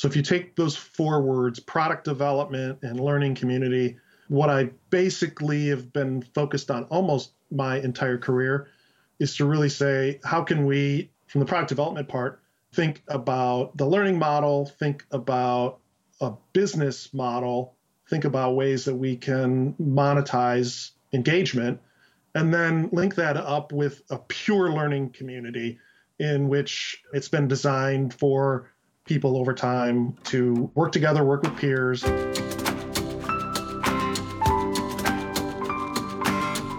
So if you take those four words, product development and learning community, what I basically have been focused on almost my entire career is to really say, how can we, from the product development part, think about the learning model, think about a business model, think about ways that we can monetize engagement, and then link that up with a pure learning community in which it's been designed for people over time to work together, work with peers.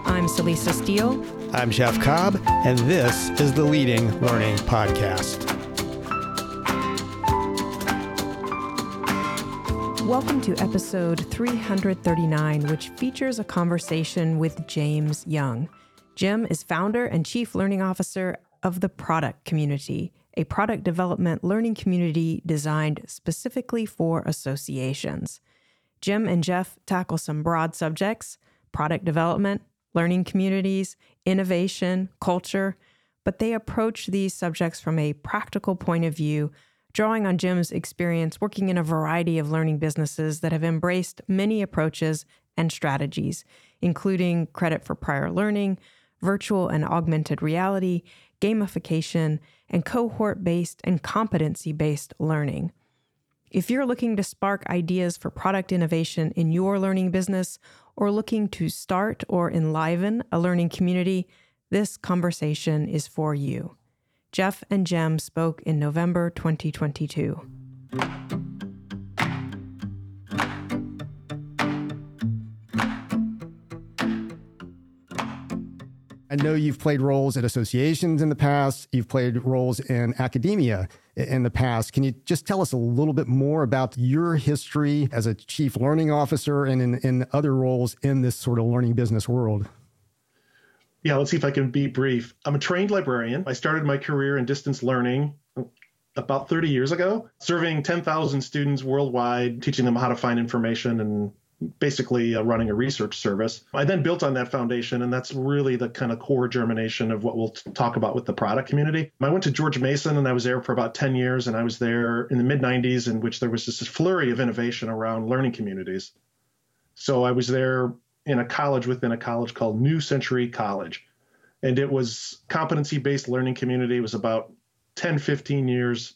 I'm Celisa Steele. I'm Jeff Cobb, and this is the Leading Learning Podcast. Welcome to episode 339, which features a conversation with James Young. Jim is founder and chief learning officer of the product community a product development learning community designed specifically for associations. Jim and Jeff tackle some broad subjects product development, learning communities, innovation, culture, but they approach these subjects from a practical point of view, drawing on Jim's experience working in a variety of learning businesses that have embraced many approaches and strategies, including credit for prior learning, virtual and augmented reality, gamification, and cohort based and competency based learning. If you're looking to spark ideas for product innovation in your learning business or looking to start or enliven a learning community, this conversation is for you. Jeff and Jim spoke in November 2022. I know you've played roles at associations in the past. You've played roles in academia in the past. Can you just tell us a little bit more about your history as a chief learning officer and in, in other roles in this sort of learning business world? Yeah, let's see if I can be brief. I'm a trained librarian. I started my career in distance learning oh, about 30 years ago, serving 10,000 students worldwide, teaching them how to find information and basically uh, running a research service. I then built on that foundation, and that's really the kind of core germination of what we'll t- talk about with the product community. I went to George Mason, and I was there for about 10 years, and I was there in the mid 90s, in which there was this flurry of innovation around learning communities. So I was there in a college within a college called New Century College. And it was competency based learning community. It was about 10, 15 years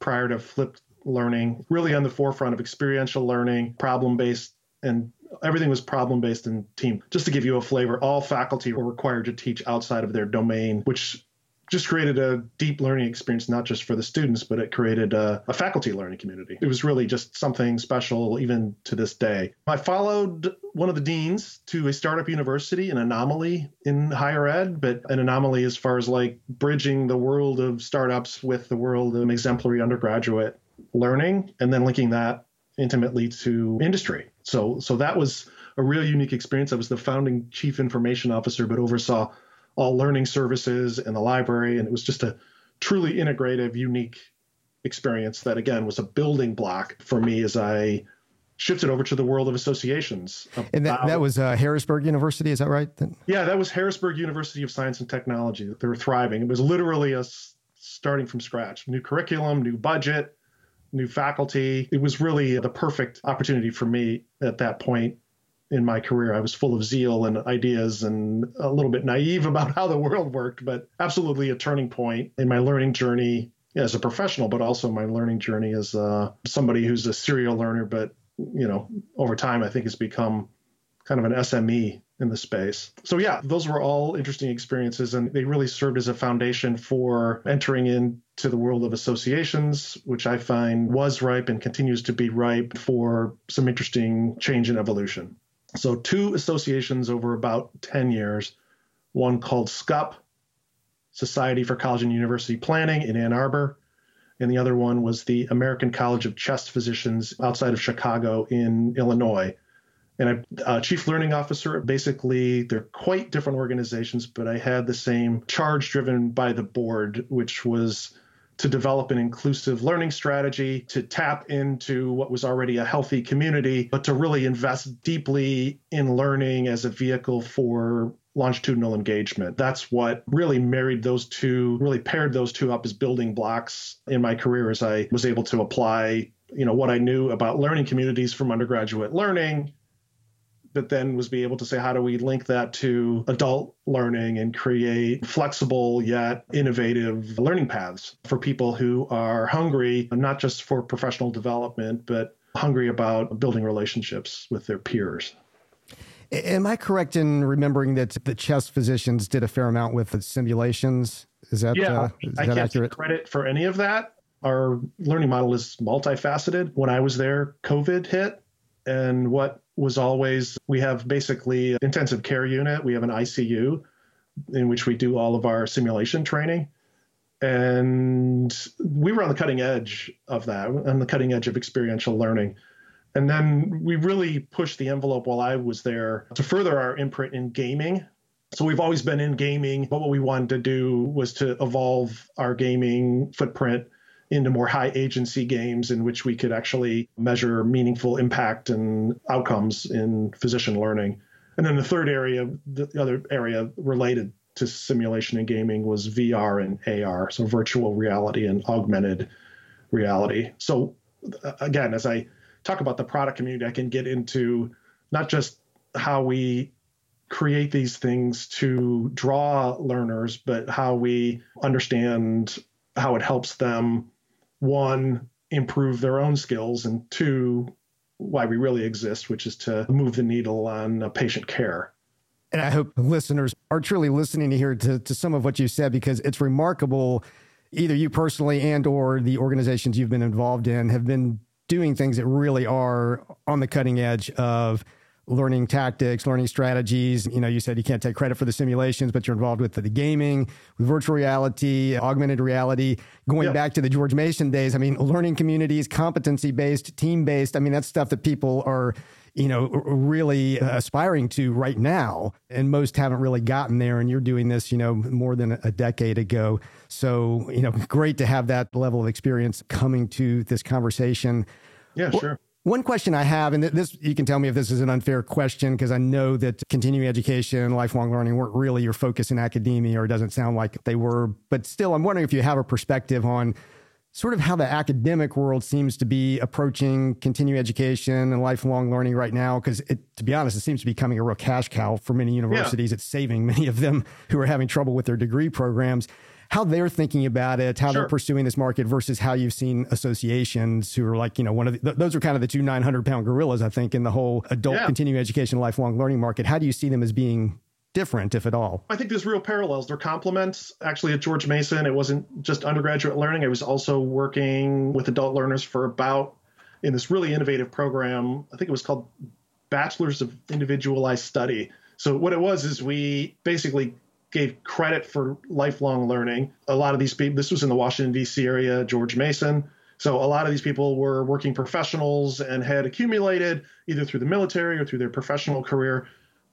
prior to flipped learning, really on the forefront of experiential learning, problem based and everything was problem based and team. Just to give you a flavor, all faculty were required to teach outside of their domain, which just created a deep learning experience, not just for the students, but it created a, a, faculty learning community. It was really just something special, even to this day. I followed one of the deans to a startup university, an anomaly in higher ed, but an anomaly as far as like bridging the world of startups with the world of exemplary undergraduate learning, and then linking that intimately to industry. So so that was a real unique experience. I was the founding chief information officer, but oversaw all learning services in the library, and it was just a truly integrative, unique experience that again was a building block for me as I shifted over to the world of associations. And that, that was uh, Harrisburg University, is that right? Yeah, that was Harrisburg University of Science and Technology. They were thriving. It was literally a starting from scratch, new curriculum, new budget, new faculty. It was really the perfect opportunity for me at that point in my career. I was full of zeal and ideas and a little bit naive about how the world worked, but absolutely a turning point in my learning journey as a professional, but also my learning journey as uh, somebody who's a serial learner, but you know, over time, I think has become kind of an SME in the space. So, yeah, those were all interesting experiences, and they really served as a foundation for entering into the world of associations, which I find was ripe and continues to be ripe for some interesting change and evolution. So, two associations over about 10 years one called SCUP, Society for College and University Planning in Ann Arbor, and the other one was the American College of Chest Physicians outside of Chicago in Illinois and a uh, chief learning officer. Basically, they're quite different organizations, but I had the same charge driven by the board, which was to develop an inclusive learning strategy, to tap into what was already a healthy community, but to really invest deeply in learning as a vehicle for longitudinal engagement. That's what really married those two, really paired those two up as building blocks in my career as I was able to apply, you know, what I knew about learning communities from undergraduate learning but then was be able to say how do we link that to adult learning and create flexible yet innovative learning paths for people who are hungry not just for professional development but hungry about building relationships with their peers? Am i correct in remembering that the chest physicians did a fair amount with the simulations? Is that yeah uh, is i that can't accurate? credit for any of that. Our learning model is multifaceted. When i was there covid hit and what was always we have basically intensive care unit, we have an ICU in which we do all of our simulation training. And we were on the cutting edge of that, on the cutting edge of experiential learning. And then we really pushed the envelope while I was there to further our imprint in gaming. So we've always been in gaming, but what we wanted to do was to evolve our gaming footprint into more high agency games in which we could actually measure meaningful impact and outcomes in physician learning. And then the third area, the other area related to simulation and gaming was VR and AR, so virtual reality and augmented reality. So uh, again, as I talk about the product community, I can get into not just how we create these things to draw learners, but how we understand how it helps them one, improve their own skills, and two, why we really exist, which is to move the needle on uh, patient care. And I hope listeners are truly listening to hear to, to some of what you said because it's remarkable. Either you personally and or the organizations you've been involved in have been doing things that really are on the cutting edge of learning tactics, learning strategies. You know, you said you can't take credit for the simulations, but you're involved with the, the gaming, with virtual reality, augmented reality, going yeah. back to the George Mason days. I mean, learning communities, competency based, team based. I mean, that's stuff that people are, you know, really uh, aspiring to right now. And most haven't really gotten there. And you're doing this, you know, more than a decade ago. So, you know, great to have that level of experience coming to this conversation. Yeah, sure. One question I have, and this you can tell me if this is an unfair question, because I know that continuing education, lifelong learning weren't really your focus in academia, or it doesn't sound like they were. But still, I'm wondering if you have a perspective on sort of how the academic world seems to be approaching continuing education and lifelong learning right now. Because to be honest, it seems to be becoming a real cash cow for many universities. Yeah. It's saving many of them who are having trouble with their degree programs how they're thinking about it, how sure. they're pursuing this market versus how you've seen associations who are like, you know, one of the, those are kind of the two 900 pound gorillas, I think, in the whole adult yeah. continuing education, lifelong learning market. How do you see them as being different, if at all? I think there's real parallels. They're complements. Actually, at George Mason, it wasn't just undergraduate learning. I was also working with adult learners for about in this really innovative program. I think it was called Bachelors of Individualized Study. So what it was is we basically gave credit for lifelong learning. A lot of these people, this was in the Washington, D.C. area, George Mason. So a lot of these people were working professionals and had accumulated either through the military or through their professional career.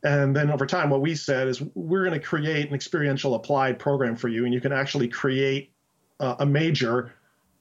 And then over time, what we said is we're going to create an experiential applied program for you, and you can actually create uh, a major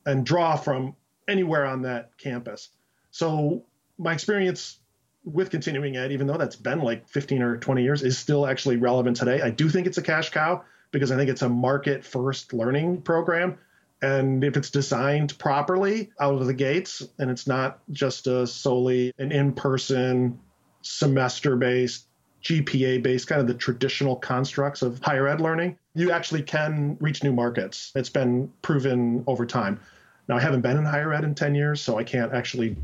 and draw from anywhere on that campus. So my experience with continuing ed, even though that's been like 15 or 20 years, is still actually relevant today. I do think it's a cash cow because I think it's a market first learning program. And if it's designed properly out of the gates and it's not just a solely an in person, semester based, GPA based, kind of the traditional constructs of higher ed learning, you actually can reach new markets. It's been proven over time. Now, I haven't been in higher ed in 10 years, so I can't actually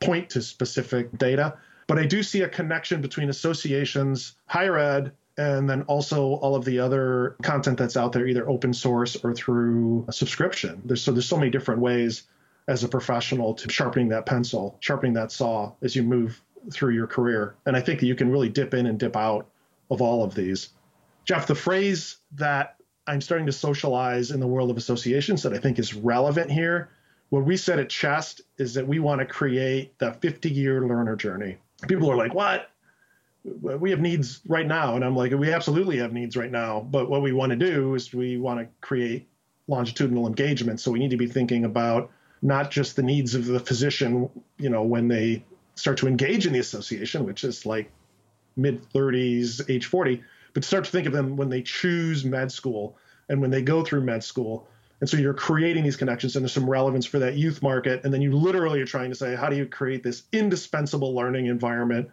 point to specific data But I do see a connection between associations, higher ed, and then also all of the other content that's out there, either open source or through a subscription. There's so there's so many different ways as a professional to sharpening that pencil, sharpening that saw as you move through your career. And I think that you can really dip in and dip out of all of these. Jeff, the phrase that I'm starting to socialize in the world of associations that I think is relevant here. What we said at Chest is that we want to create the 50 year learner journey. People are like, what? We have needs right now. And I'm like, we absolutely have needs right now. But what we want to do is we want to create longitudinal engagement. So we need to be thinking about not just the needs of the physician, you know, when they start to engage in the association, which is like mid 30s, age 40, but start to think of them when they choose med school and when they go through med school. And so you're creating these connections, and there's some relevance for that youth market. And then you literally are trying to say, how do you create this indispensable learning environment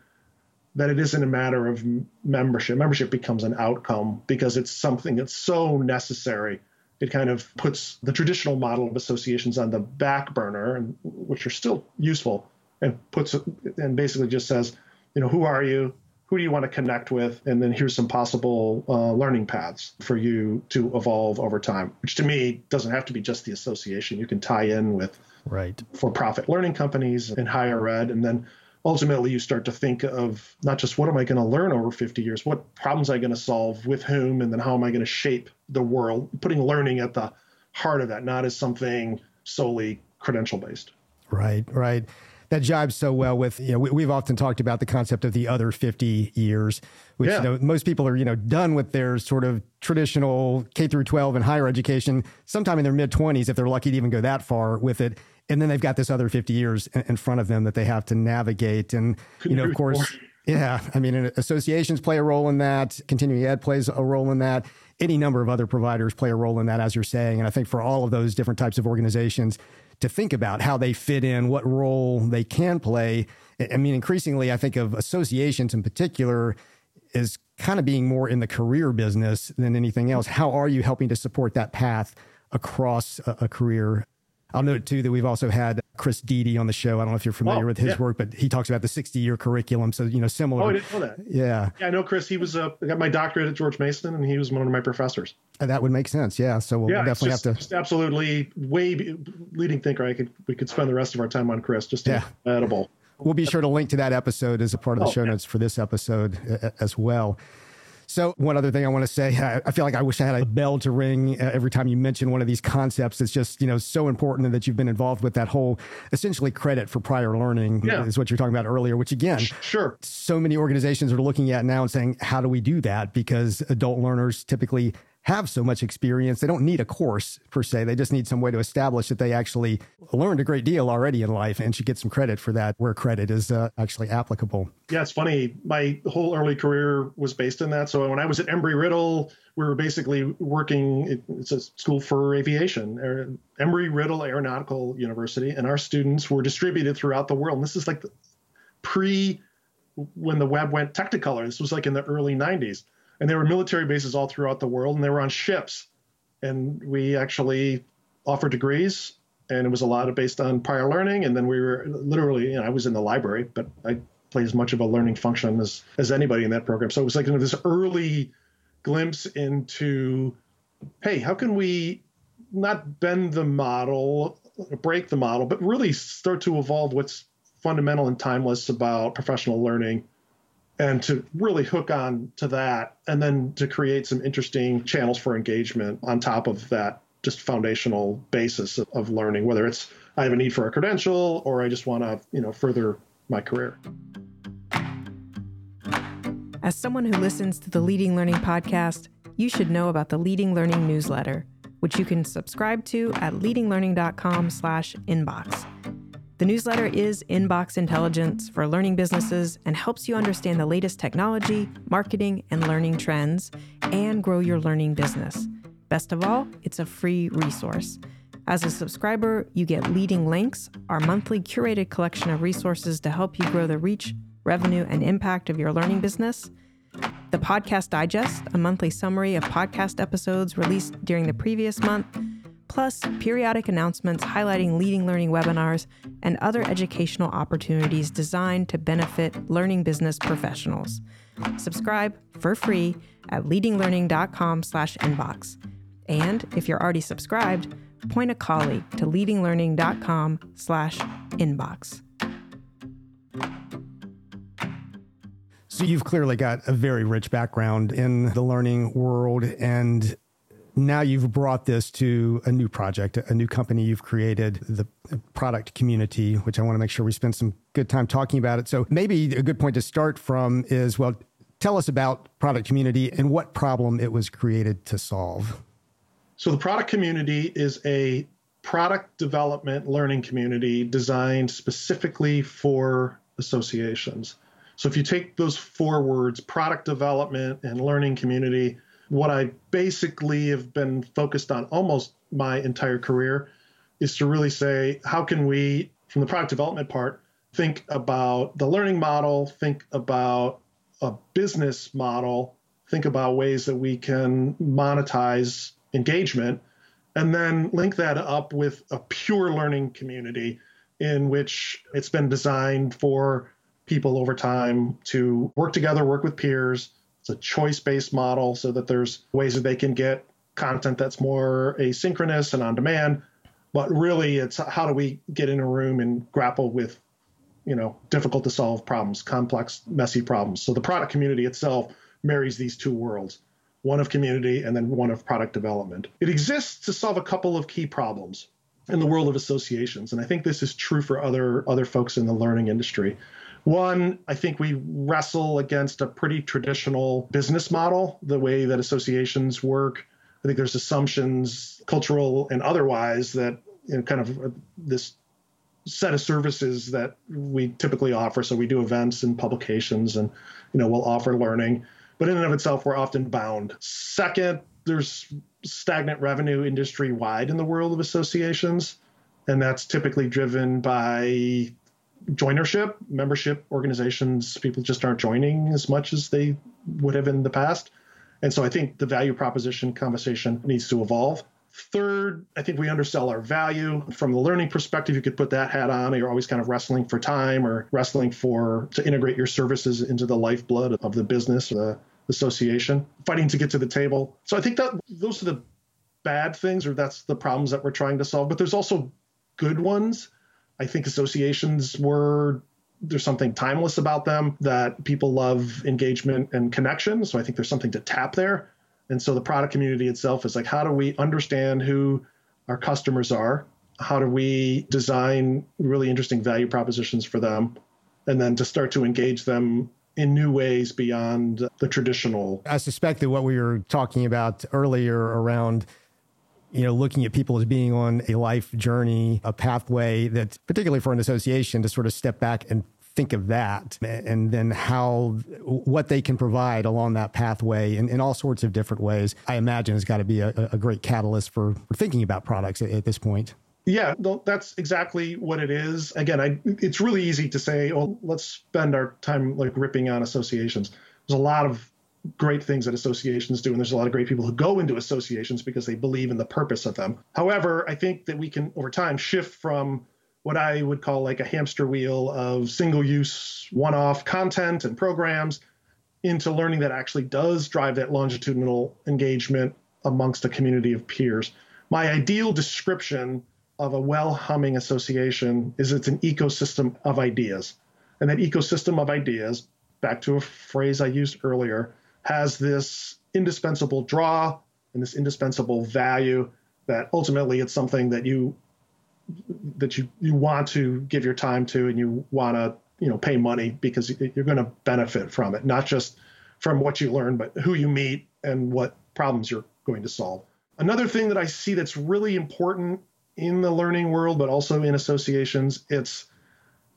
that it isn't a matter of membership? Membership becomes an outcome because it's something that's so necessary. It kind of puts the traditional model of associations on the back burner, which are still useful, and puts and basically just says, you know, who are you? Who do you want to connect with? And then here's some possible uh, learning paths for you to evolve over time which to me doesn't have to be just the association. You can tie in with right. for-profit learning companies and higher ed. And then ultimately you start to think of not just what am i going to learn over 50 years? What problems am i going to solve? With whom? And then how am i going to shape the world? Putting learning at the heart of that not as something solely credential based right right that jives so well with you know we, have often talked about the concept of the other 50 years which yeah. you know most people are you know done with their sort of traditional K through 12 and higher education sometime in their mid 20s if they're lucky to even go that far with it. And then they've got this other 50 years in front of them that they have to navigate. And you know of course yeah I mean associations play a role in that. Continuing ed plays a role in that. Any number of other providers play a role in that as you're saying. And I think for all of those different types of organizations to think about how they fit in, what role they can play. I mean, increasingly, I think of associations in particular as kind of being more in the career business than anything else. How are you helping to support that path across a, career? I'll note too that we've also had Chris Dede on the show. I don't know if you're familiar oh, with his yeah. work, but he talks about the 60 year curriculum. So, you know, similar. Oh, I didn't know that. Yeah. Yeah, I know Chris. He was, uh, I got my doctorate at George Mason and he was one of my professors. And that would make sense. Yeah. So we'll yeah, definitely just, have to. Just absolutely way leading thinker. I could, we could spend the rest of our time on Chris. Just yeah. incredible. We'll be sure to link to that episode as a part of the oh, show yeah. notes for this episode uh, as well. So, one other thing I want to say, I feel like I wish I had a bell to ring uh, every time you mention one of these concepts. It's just, you know, so important that you've been involved with that whole essentially credit for prior learning yeah. is what you're talking about earlier, which again, sure. So many organizations are looking at now and saying, how do we do that? Because adult learners typically have so much experience. They don't need a course per se. They just need some way to establish that they actually learned a great deal already in life and should get some credit for that where credit is uh, actually applicable. Yeah, it's funny. My whole early career was based in that. So when I was at Embry Riddle, we were basically working, it's a school for aviation, Embry Riddle Aeronautical University, and our students were distributed throughout the world. And this is like pre when the web went technicolor. This was like in the early 90s and there were military bases all throughout the world, and they were on ships. And we actually offered degrees, and it was a lot of based on prior learning. And then we were literally, you know, I was in the library, but I played as much of a learning function as as anybody in that program. So it was like you know, this early glimpse into, hey, how can we not bend the model, break the model, but really start to evolve what's fundamental and timeless about professional learning and to really hook on to that and then to create some interesting channels for engagement on top of that just foundational basis of, learning whether it's i have a need for a credential or i just want to you know further my career. As someone who listens to the leading learning podcast you should know about the leading learning newsletter which you can subscribe to at leadinglearning.com slash inbox the newsletter is inbox intelligence for learning businesses and helps you understand the latest technology, marketing, and learning trends and grow your learning business. Best of all, it's a free resource. As a subscriber, you get leading links, our monthly curated collection of resources to help you grow the reach, revenue, and impact of your learning business. The Podcast Digest, a monthly summary of podcast episodes released during the previous month plus periodic announcements highlighting leading learning webinars and other educational opportunities designed to benefit learning business professionals. Subscribe for free at leadinglearning.com/inbox. And if you're already subscribed, point a colleague to leadinglearning.com/inbox. So you've clearly got a very rich background in the learning world and now you've brought this to a new project, a new company you've created, the product community, which I want to make sure we spend some good time talking about it. So maybe a good point to start from is well, tell us about product community and what problem it was created to solve. So the product community is a product development learning community designed specifically for associations. So if you take those four words, product development and learning community, what I basically have been focused on almost my entire career is to really say, how can we, from the product development part, think about the learning model, think about a business model, think about ways that we can monetize engagement, and then link that up with a pure learning community in which it's been designed for people over time to work together, work with peers, it's a choice based model so that there's ways that they can get content that's more asynchronous and on demand. But really, it's how do we get in a room and grapple with, you know, difficult to solve problems, complex, messy problems. So the product community itself marries these two worlds one of community and then one of product development. It exists to solve a couple of key problems in the world of associations. And I think this is true for other other folks in the learning industry. One, I think we wrestle against a pretty traditional business model, the way that associations work. I think there's assumptions, cultural and otherwise, that you know, kind of uh, this set of services that we typically offer. So we do events and publications, and you know we'll offer learning, but in and of itself, we're often bound. Second, there's stagnant revenue industry wide in the world of associations, and that's typically driven by joinership, membership organizations, people just aren't joining as much as they would have in the past. And so I think the value proposition conversation needs to evolve. Third, I think we undersell our value. From the learning perspective, you could put that hat on. You're always kind of wrestling for time or wrestling for to integrate your services into the lifeblood of the business or the association, fighting to get to the table. So I think that those are the bad things or that's the problems that we're trying to solve. But there's also good ones I think associations were there's something timeless about them that people love engagement and connection. So I think there's something to tap there. And so the product community itself is like, how do we understand who our customers are? How do we design really interesting value propositions for them? And then to start to engage them in new ways beyond the traditional. I suspect that what we were talking about earlier around you know, looking at people as being on a life journey, a pathway that's particularly for an association to sort of step back and think of that and then how what they can provide along that pathway in, in all sorts of different ways i imagine has got to be a, a great catalyst for, for thinking about products at, at this point yeah, that's exactly what it is. Again, I, it's really easy to say, "Oh, let's spend our time like ripping on associations." There's a lot of great things that associations do, and there's a lot of great people who go into associations because they believe in the purpose of them. However, I think that we can over time shift from what I would call like a hamster wheel of single use, one off content and programs into learning that actually does drive that longitudinal engagement amongst a community of peers. My ideal description of a well humming association is it's an ecosystem of ideas. And that ecosystem of ideas, back to a phrase I used earlier, has this indispensable draw and this indispensable value that ultimately it's something that you that you you want to give your time to and you want to you know pay money because you're going to benefit from it not just from what you learn but who you meet and what problems you're going to solve. Another thing that i see that's really important in the learning world but also in associations it's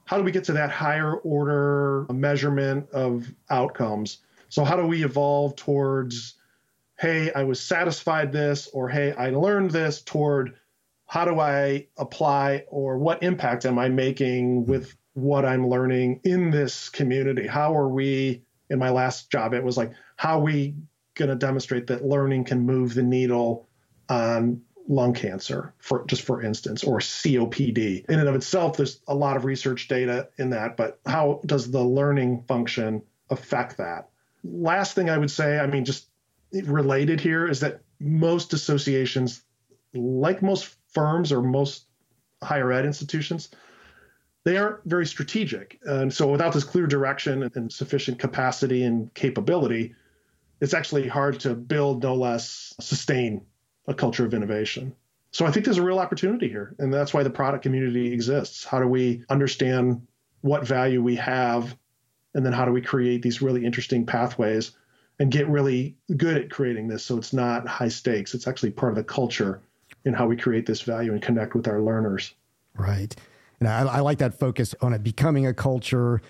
how do we get to that higher order measurement of outcomes so how do we evolve towards, hey, I was satisfied this, or hey, I learned this, toward how do I apply or what impact am I making with what I'm learning in this community? How are we, in my last job, it was like, how are we going to demonstrate that learning can move the needle on lung cancer, for just for instance, or COPD. In and of itself, there's a lot of research data in that, but how does the learning function affect that? Last thing I would say, I mean, just related here is that most associations, like most firms or most higher ed institutions, they aren't very strategic. And so without this clear direction and sufficient capacity and capability, it's actually hard to build, no less sustain a culture of innovation. So I think there's a real opportunity here. And that's why the product community exists. How do we understand what value we have? And then how do we create these really interesting pathways and get really good at creating this so it's not high stakes? It's actually part of the culture in how we create this value and connect with our learners. Right. And I, I like that focus on it becoming a culture.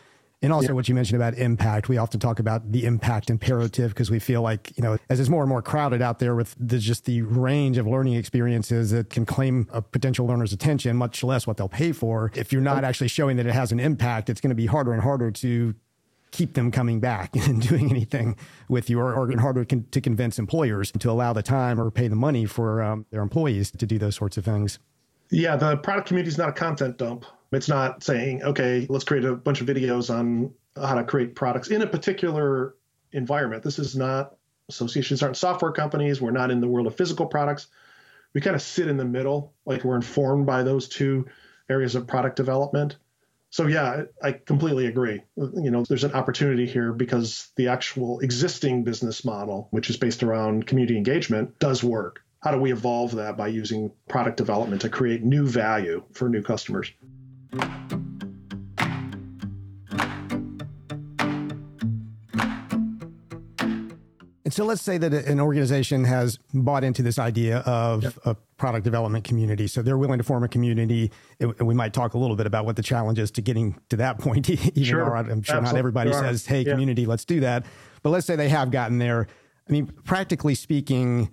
And also, yeah. what you mentioned about impact, we often talk about the impact imperative because we feel like, you know, as it's more and more crowded out there with the, just the range of learning experiences that can claim a potential learner's attention, much less what they'll pay for. If you're not actually showing that it has an impact, it's going to be harder and harder to keep them coming back and doing anything with you, or, or harder con- to convince employers to allow the time or pay the money for um, their employees to do those sorts of things. Yeah, the product community is not a content dump. It's not saying, okay, let's create a bunch of videos on how to create products in a particular environment. This is not associations aren't software companies. We're not in the world of physical products. We kind of sit in the middle, like we're informed by those two areas of product development. So yeah, I completely agree. You know, there's an opportunity here because the actual existing business model, which is based around community engagement, does work. How do we evolve that by using product development to create new value for new customers? So let's say that an organization has bought into this idea of yep. a product development community. So they're willing to form a community. And we might talk a little bit about what the challenge is to getting to that point, even sure. though I'm sure Absolutely. not everybody says, hey, yeah. community, let's do that. But let's say they have gotten there. I mean, practically speaking,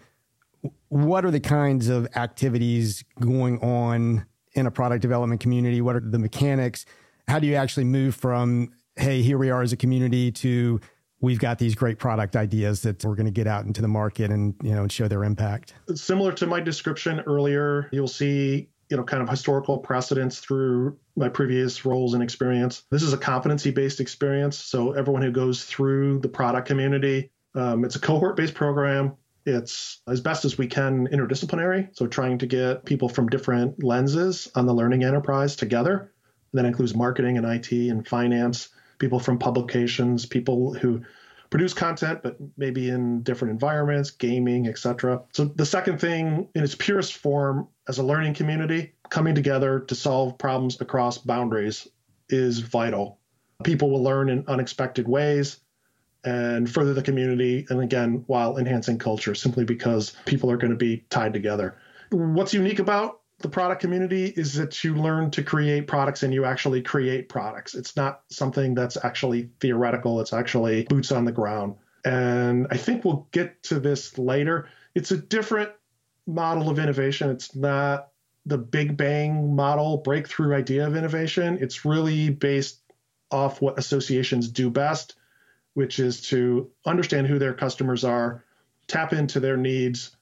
what are the kinds of activities going on in a product development community? What are the mechanics? How do you actually move from, hey, here we are as a community to we've got these great product ideas that we're going to get out into the market and, you know, and show their impact? Similar to my description earlier, you'll see, you know, kind of historical precedents through my previous roles and experience. This is a competency based experience. So everyone who goes through the product community, um, it's a cohort based program. It's as best as we can interdisciplinary. So trying to get people from different lenses on the learning enterprise together. That includes marketing and IT and finance, people from publications, people who produce content, but maybe in different environments, gaming, etc. So the second thing in its purest form as a learning community, coming together to solve problems across boundaries is vital. People will learn in unexpected ways and further the community. And again, while enhancing culture, simply because people are going to be tied together. What's unique about the product community is that you learn to create products and you actually create products. It's not something that's actually theoretical, it's actually boots on the ground. And I think we'll get to this later. It's a different model of innovation. It's not the big bang model, breakthrough idea of innovation. It's really based off what associations do best which is to understand who their customers are, tap into their needs,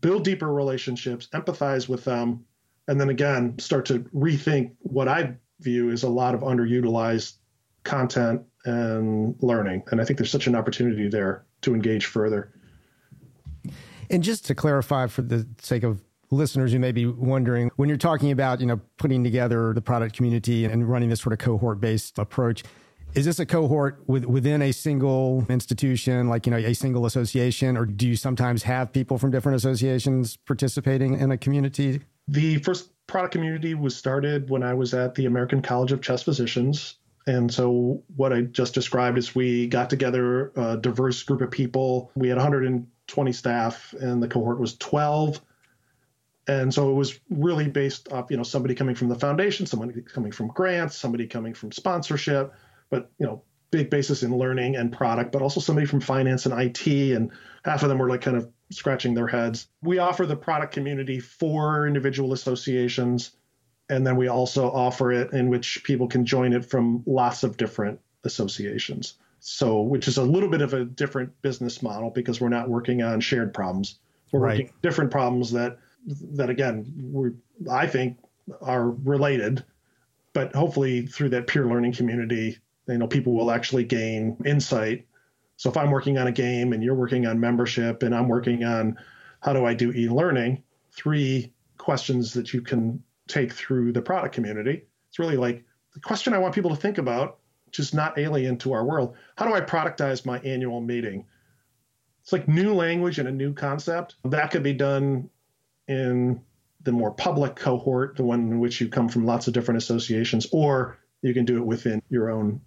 build deeper relationships, empathize with them, and then again, start to rethink what I view as a lot of underutilized content and learning. And I think there's such an opportunity there to engage further. And just to clarify for the sake of listeners who may be wondering when you're talking about you know putting together the product community and running this sort of cohort based approach is this a cohort with, within a single institution, like you know a single association, or do you sometimes have people from different associations participating in a community? The first product community was started when I was at the American College of Chest Physicians. And so, what I just described is we got together a diverse group of people. We had 120 staff, and the cohort was 12. And so it was really based off, you know, somebody coming from the foundation, somebody coming from grants, somebody coming from sponsorship, but you know, big basis in learning and product, but also somebody from finance and IT, and half of them were like kind of scratching their heads. We offer the product community for individual associations, and then we also offer it in which people can join it from lots of different associations. So, which is a little bit of a different business model because we're not working on shared problems. We're right. working different problems that that again, we I think are related, but hopefully through that peer learning community, you know, people will actually gain insight. So if I'm working on a game and you're working on membership and I'm working on how do I do e-learning, three questions that you can take through the product community. It's really like the question I want people to think about, which is not alien to our world. How do I productize my annual meeting? It's like new language and a new concept. That could be done in the more public cohort, the one in which you come from lots of different associations, or you can do it within your own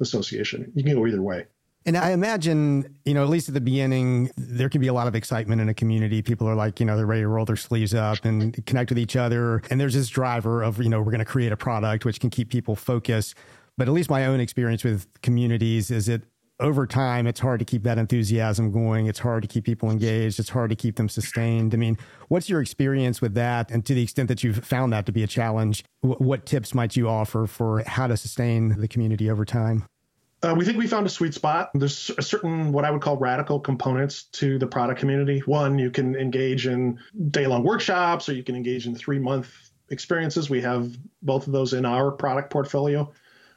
association. You can go either way. And I imagine, you know, at least at the beginning, there can be a lot of excitement in a community. People are like, you know, they're ready to roll their sleeves up and connect with each other. And there's this driver of, you know, we're going to create a product which can keep people focused. But at least my own experience with communities is it over time, it's hard to keep that enthusiasm going. It's hard to keep people engaged. It's hard to keep them sustained. I mean, what's your experience with that? And to the extent that you've found that to be a challenge, what tips might you offer for how to sustain the community over time? Uh, we think we found a sweet spot. There's a certain what I would call radical components to the product community. One, you can engage in day long workshops or you can engage in three month experiences. We have both of those in our product portfolio.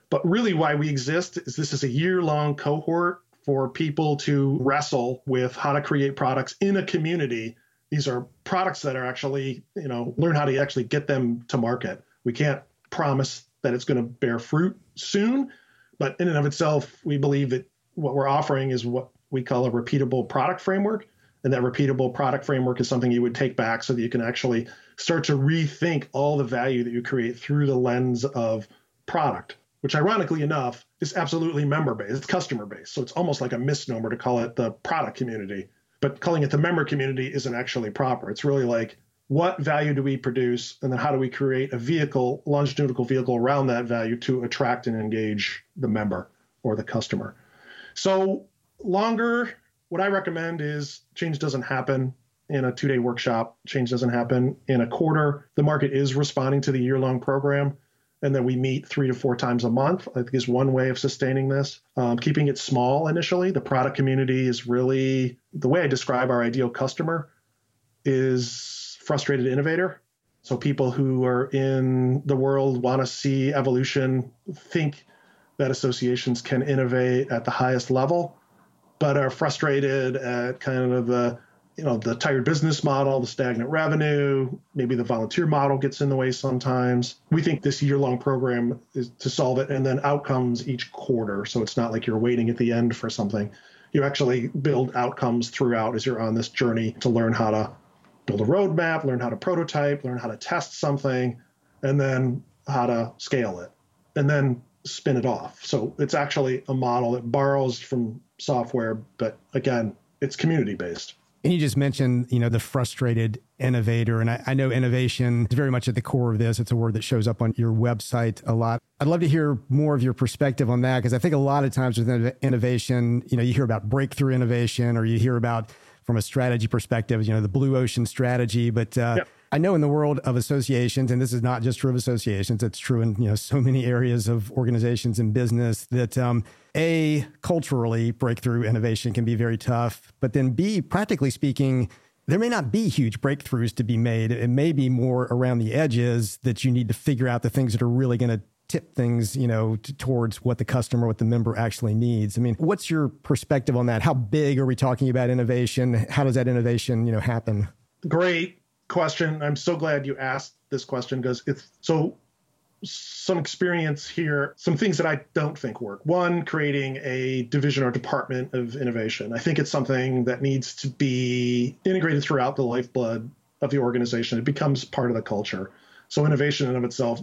But really, why we exist is this is a year long cohort for people to wrestle with how to create products in a community. These are products that are actually, you know, learn how to actually get them to market. We can't promise that it's going to bear fruit soon, but in and of itself, we believe that what we're offering is what we call a repeatable product framework. And that repeatable product framework is something you would take back so that you can actually start to rethink all the value that you create through the lens of product which ironically enough is absolutely member based, it's customer based. So it's almost like a misnomer to call it the product community. But calling it the member community isn't actually proper. It's really like what value do we produce and then how do we create a vehicle, longitudinal vehicle around that value to attract and engage the member or the customer. So longer, what I recommend is change doesn't happen in a two-day workshop. Change doesn't happen in a quarter. The market is responding to the year-long program and then we meet three to four times a month. I think is one way of sustaining this. Um, keeping it small initially. The product community is really the way I describe our ideal customer is frustrated innovator. So people who are in the world want to see evolution, think that associations can innovate at the highest level, but are frustrated at kind of the you know the tired business model the stagnant revenue maybe the volunteer model gets in the way sometimes. We think this year long program is to solve it and then outcomes each quarter. So it's not like you're waiting at the end for something. You actually build outcomes throughout as you're on this journey to learn how to build a roadmap learn how to prototype learn how to test something and then how to scale it and then spin it off. So it's actually a model that borrows from software but again it's community based and you just mentioned, you know, the frustrated innovator. And I, I, know innovation is very much at the core of this. It's a word that shows up on your website a lot. I'd love to hear more of your perspective on that because I think a lot of times with innovation, you know, you hear about breakthrough innovation or you hear about from a strategy perspective, you know, the blue ocean strategy. But uh. I know in the world of associations, and this is not just true of associations, it's true in you know so many areas of organizations and business that um, a culturally breakthrough innovation can be very tough, but then b practically speaking. There may not be huge breakthroughs to be made. It may be more around the edges that you need to figure out the things that are really going to tip things, you know, t- towards what the customer, what the member actually needs. I mean, what's your perspective on that? How big are we talking about innovation? How does that innovation, you know, happen? Great question. I'm so glad you asked this question because it's so some experience here, some things that I don't think work. One, creating a division or department of innovation. I think it's something that needs to be integrated throughout the lifeblood of the organization. It becomes part of the culture. So innovation in of itself,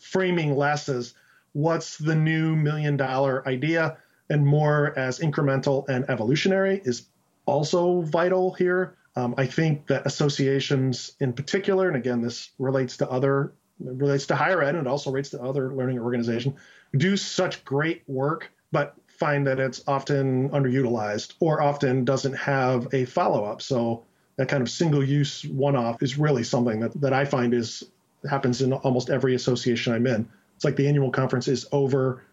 framing less as what's the new million dollar idea and more as incremental and evolutionary is also vital here. Um, I think that associations in particular, and again, this relates to other relates to higher ed and it also relates to other learning organizations, do such great work, but find that it's often underutilized or often doesn't have a follow-up. So that kind of single-use one-off is really something that, that I find is happens in almost every association I'm in. It's like the annual conference is over.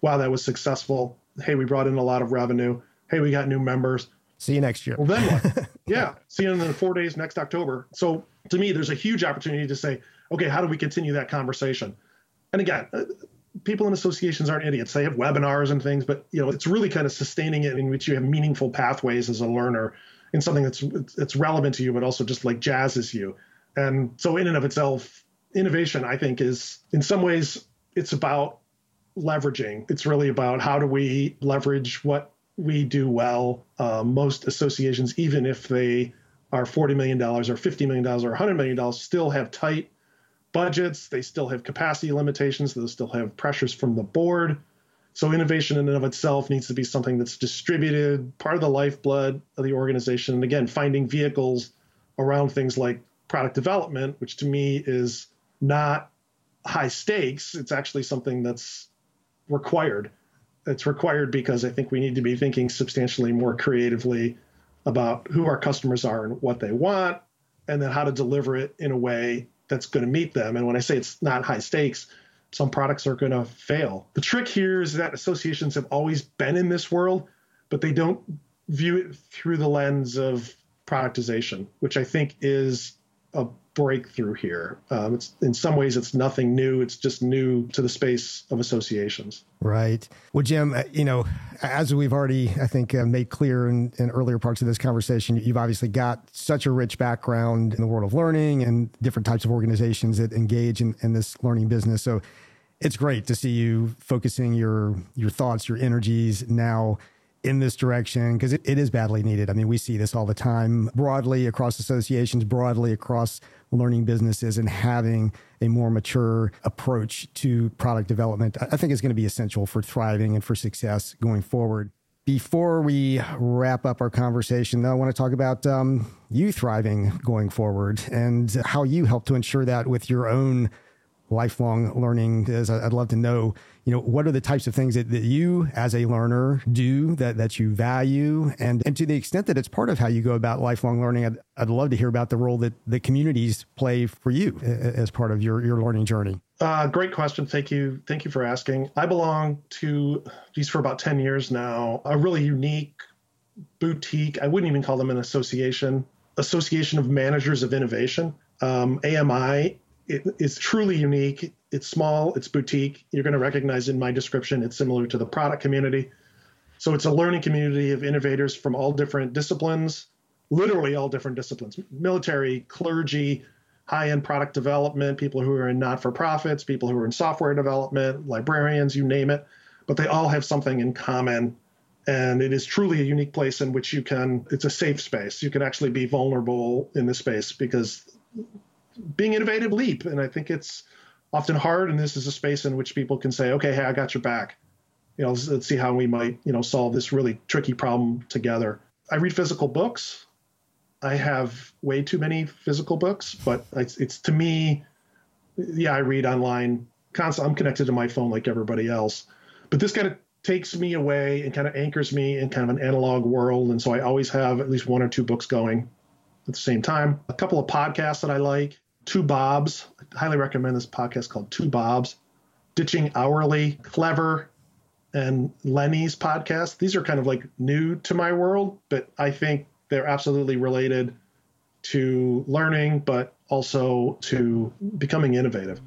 Wow, that was successful. Hey, we brought in a lot of revenue. Hey, we got new members See you next year. Well, then what? yeah. See you in the four days next October. So to me, there's a huge opportunity to say, okay, how do we continue that conversation? And again, uh, people in associations aren't idiots. They have webinars and things, but you know, it's really kind of sustaining it in which you have meaningful pathways as a learner in something that's it's relevant to you, but also just like jazzes you. And so, in and of itself, innovation, I think, is in some ways it's about leveraging. It's really about how do we leverage what we do well. Uh, most associations, even if they are $40 million or $50 million or $100 million, still have tight budgets. They still have capacity limitations. They still have pressures from the board. So innovation in and of itself needs to be something that's distributed, part of the lifeblood of the organization. And again, finding vehicles around things like product development, which to me is not high stakes. It's actually something that's required. It's required because I think we need to be thinking substantially more creatively about who our customers are and what they want, and then how to deliver it in a way that's going to meet them. And when I say it's not high stakes, some products are going to fail. The trick here is that associations have always been in this world, but they don't view it through the lens of productization, which I think is a breakthrough here. Um, it's in some ways it's nothing new. It's just new to the space of associations. Right. Well, Jim, uh, you know, as we've already I think uh, made clear in, in earlier parts of this conversation, you've obviously got such a rich background in the world of learning and different types of organizations that engage in, in this learning business. So it's great to see you focusing your your thoughts, your energies now in this direction because it, it is badly needed. I mean, we see this all the time broadly across associations, broadly across learning businesses, and having a more mature approach to product development, I think is going to be essential for thriving and for success going forward. Before we wrap up our conversation, though, I want to talk about um, you thriving going forward and how you help to ensure that with your own lifelong learning is. I'd love to know, you know, what are the types of things that, that you as a learner do that, that you value? And, and to the extent that it's part of how you go about lifelong learning, I'd, I'd love to hear about the role that the communities play for you as part of your, your learning journey. Uh, great question. Thank you. Thank you for asking. I belong to these for about 10 years now, a really unique boutique. I wouldn't even call them an association, association of managers of innovation. Um, AMI it, it's truly unique. It's small, it's boutique. You're going to recognize in my description, it's similar to the product community. So it's a learning community of innovators from all different disciplines, literally all different disciplines military, clergy, high end product development, people who are in not for profits, people who are in software development, librarians, you name it. But they all have something in common. And it is truly a unique place in which you can, it's a safe space. You can actually be vulnerable in this space because being innovative leap. And I think it's often hard. And this is a space in which people can say, okay, hey, I got your back. You know, let's, let's see how we might, you know, solve this really tricky problem together. I read physical books. I have way too many physical books, but it's, it's to me, yeah, I read online. Constant, I'm connected to my phone like everybody else, but this kind of takes me away and kind of anchors me in kind of an analog world. And so I always have at least one or two books going at the same time. A couple of podcasts that I like. Two Bobs. I highly recommend this podcast called Two Bobs. Ditching Hourly, Clever, and Lenny's podcast. These are kind of like new to my world, but I think they're absolutely related to learning, but also to becoming innovative.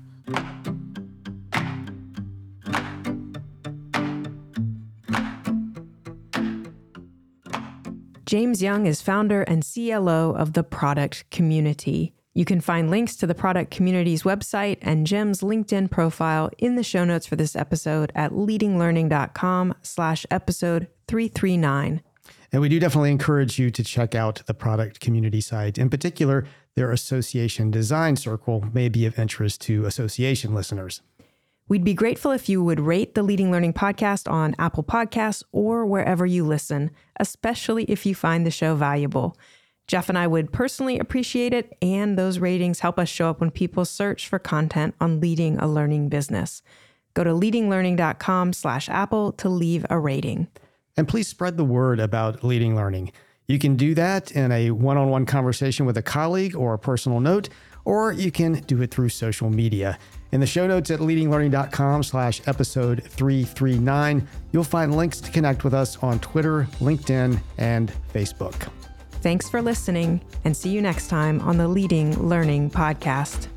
James Young is founder and CLO of the Product Community. You can find links to the Product Community's website and Jim's LinkedIn profile in the show notes for this episode at leadinglearning.com slash episode 339. And we do definitely encourage you to check out the Product Community site. In particular, their Association Design Circle may be of interest to association listeners. We'd be grateful if you would rate the Leading Learning podcast on Apple Podcasts or wherever you listen, especially if you find the show valuable. Jeff and I would personally appreciate it, and those ratings help us show up when people search for content on leading a learning business. Go to leadinglearning.com slash Apple to leave a rating. And please spread the word about leading learning. You can do that in a one on one conversation with a colleague or a personal note, or you can do it through social media. In the show notes at leadinglearning.com slash episode 339, you'll find links to connect with us on Twitter, LinkedIn, and Facebook. Thanks for listening, and see you next time on the Leading Learning Podcast.